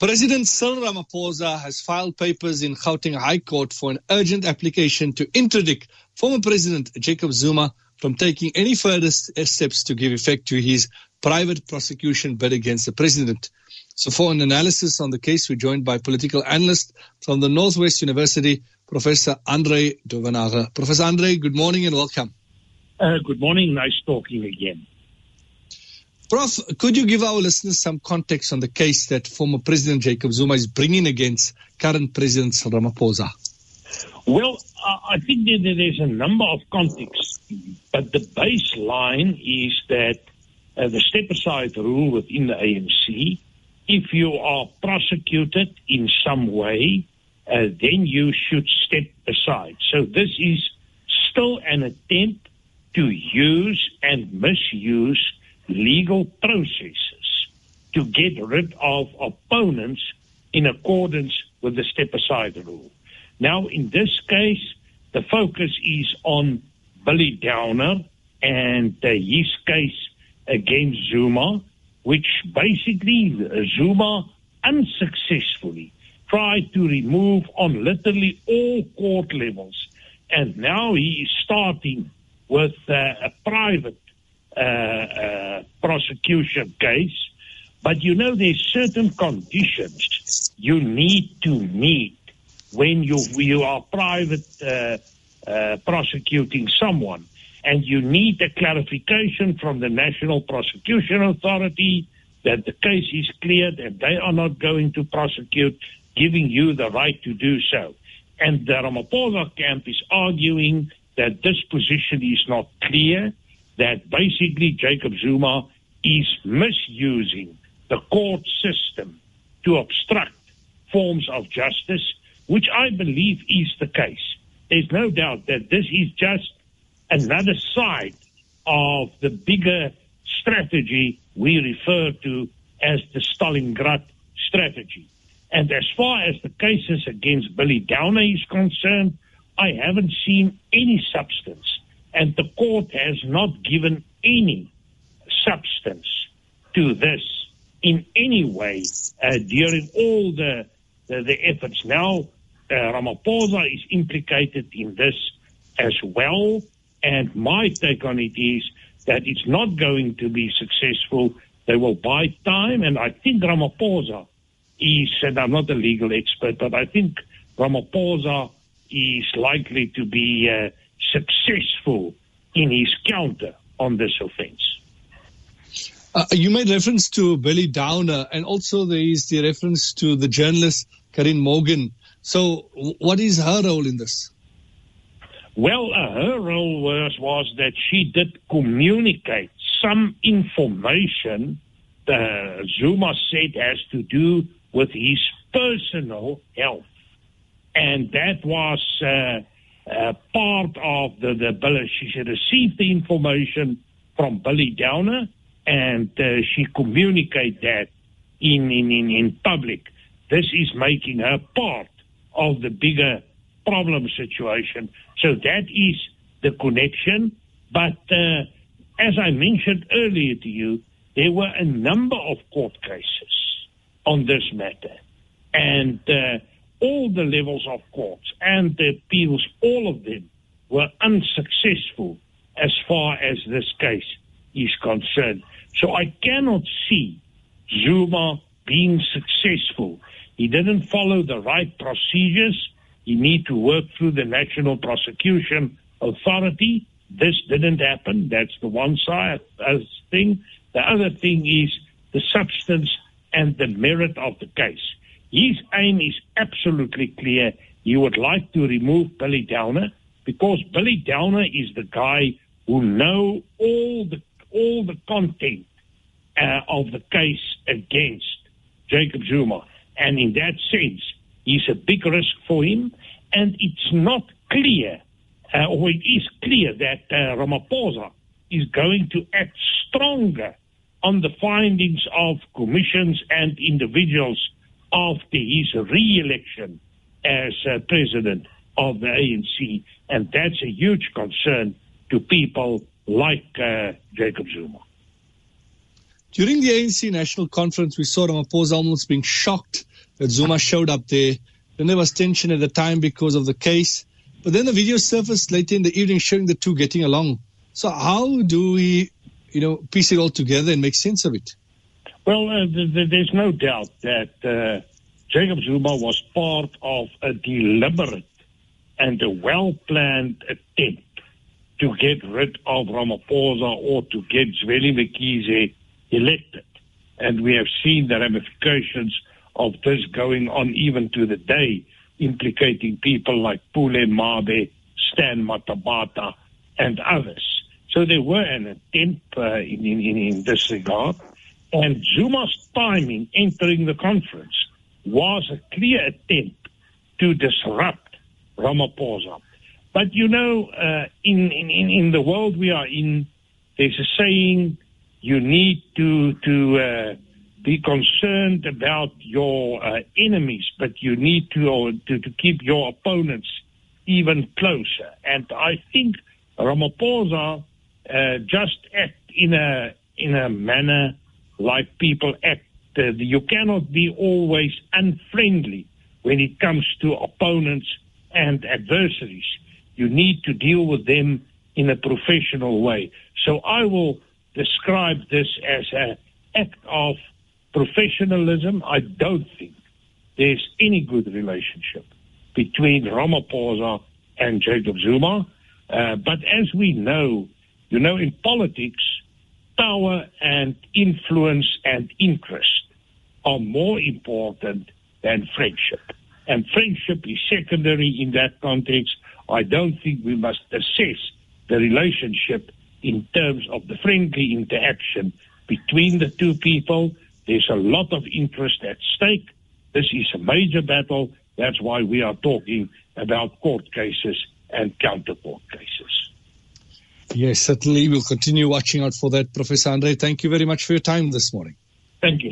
President Cyril Ramaphosa has filed papers in Gauteng High Court for an urgent application to interdict former President Jacob Zuma from taking any further steps to give effect to his private prosecution bid against the president. So for an analysis on the case, we're joined by political analyst from the Northwest University, Professor Andre Duvenhage. Professor Andre, good morning and welcome. Uh, good morning. Nice talking again. Prof, could you give our listeners some context on the case that former President Jacob Zuma is bringing against current President Ramaphosa? Well, I think that there's a number of contexts, but the baseline is that uh, the step aside rule within the ANC, if you are prosecuted in some way, uh, then you should step aside. So this is still an attempt to use and misuse legal processes to get rid of opponents in accordance with the step aside rule. Now, in this case, the focus is on Billy Downer and uh, his case against Zuma, which basically Zuma unsuccessfully tried to remove on literally all court levels. And now he is starting with uh, a private uh, uh, prosecution case. But you know, there's certain conditions you need to meet when you you are private uh, uh, prosecuting someone, and you need a clarification from the National Prosecution Authority that the case is cleared and they are not going to prosecute, giving you the right to do so. And the Ramaphosa camp is arguing that this position is not clear that basically Jacob Zuma is misusing the court system to obstruct forms of justice, which I believe is the case. There's no doubt that this is just another side of the bigger strategy we refer to as the Stalingrad strategy. And as far as the cases against Billy Downer is concerned, I haven't seen any substance and the court has not given any substance to this in any way uh, during all the, the, the efforts. Now, uh, Ramaphosa is implicated in this as well, and my take on it is that it's not going to be successful. They will buy time, and I think Ramaphosa is, and I'm not a legal expert, but I think Ramaphosa is likely to be uh, successful in his counter on this offense. Uh, you made reference to Billy Downer, and also there is the reference to the journalist Karyn Maughan. So, what is her role in this? Well, uh, her role was, was that she did communicate some information, uh, Zuma said, has to do with his personal health. And that was uh, part of the, the. She received the information from Billy Downer and uh, she communicated that in, in, in, in public. This is making her part of the bigger problem situation. So that is the connection. But uh, as I mentioned earlier to you, there were a number of court cases on this matter. And uh, all the levels of courts and the appeals, all of them were unsuccessful as far as this case is concerned. So I cannot see Zuma being successful. He didn't follow the right procedures. He need to work through the National Prosecution Authority. This didn't happen. That's the one side uh, thing. The other thing is the substance and the merit of the case. His aim is absolutely clear. He would like to remove Billy Downer because Billy Downer is the guy who know all the all the content uh, of the case against Jacob Zuma, and in that sense, he's a big risk for him. And it's not clear, uh, or it is clear that uh, Ramaphosa is going to act stronger on the findings of commissions and individuals after his re-election as uh, president of the ANC, and that's a huge concern to people like uh, Jacob Zuma. During the ANC national conference, we saw Ramaphosa almost being shocked that Zuma showed up there. Then there was tension at the time because of the case. But then the video surfaced later in the evening showing the two getting along. So how do we, you know, piece it all together and make sense of it? Well, uh, th- th- there's no doubt that uh, Jacob Zuma was part of a deliberate and a well-planned attempt to get rid of Ramaphosa or to get Zweli Mkhize elected. And we have seen the ramifications of this going on even to the day, implicating people like Pule Mabe, Stan Mathabatha, and others. So there were an attempt uh, in, in, in this regard. And Zuma's timing entering the conference was a clear attempt to disrupt Ramaphosa. But you know, uh, in, in, in the world we are in, there's a saying, you need to, to uh, be concerned about your uh, enemies, but you need to, uh, to, to keep your opponents even closer. And I think Ramaphosa uh, just act in a, in a manner like people act. Uh, you cannot be always unfriendly when it comes to opponents and adversaries. You need to deal with them in a professional way. So I will describe this as an act of professionalism. I don't think there's any good relationship between Ramaphosa and Jacob Zuma. Uh, but as we know, you know, in politics, power and influence and interest are more important than friendship. And friendship is secondary in that context. I don't think we must assess the relationship in terms of the friendly interaction between the two people. There's a lot of interest at stake. This is a major battle. That's why we are talking about court cases and counter court cases. Yes, certainly. We'll continue watching out for that. Professor Andre, thank you very much for your time this morning. Thank you,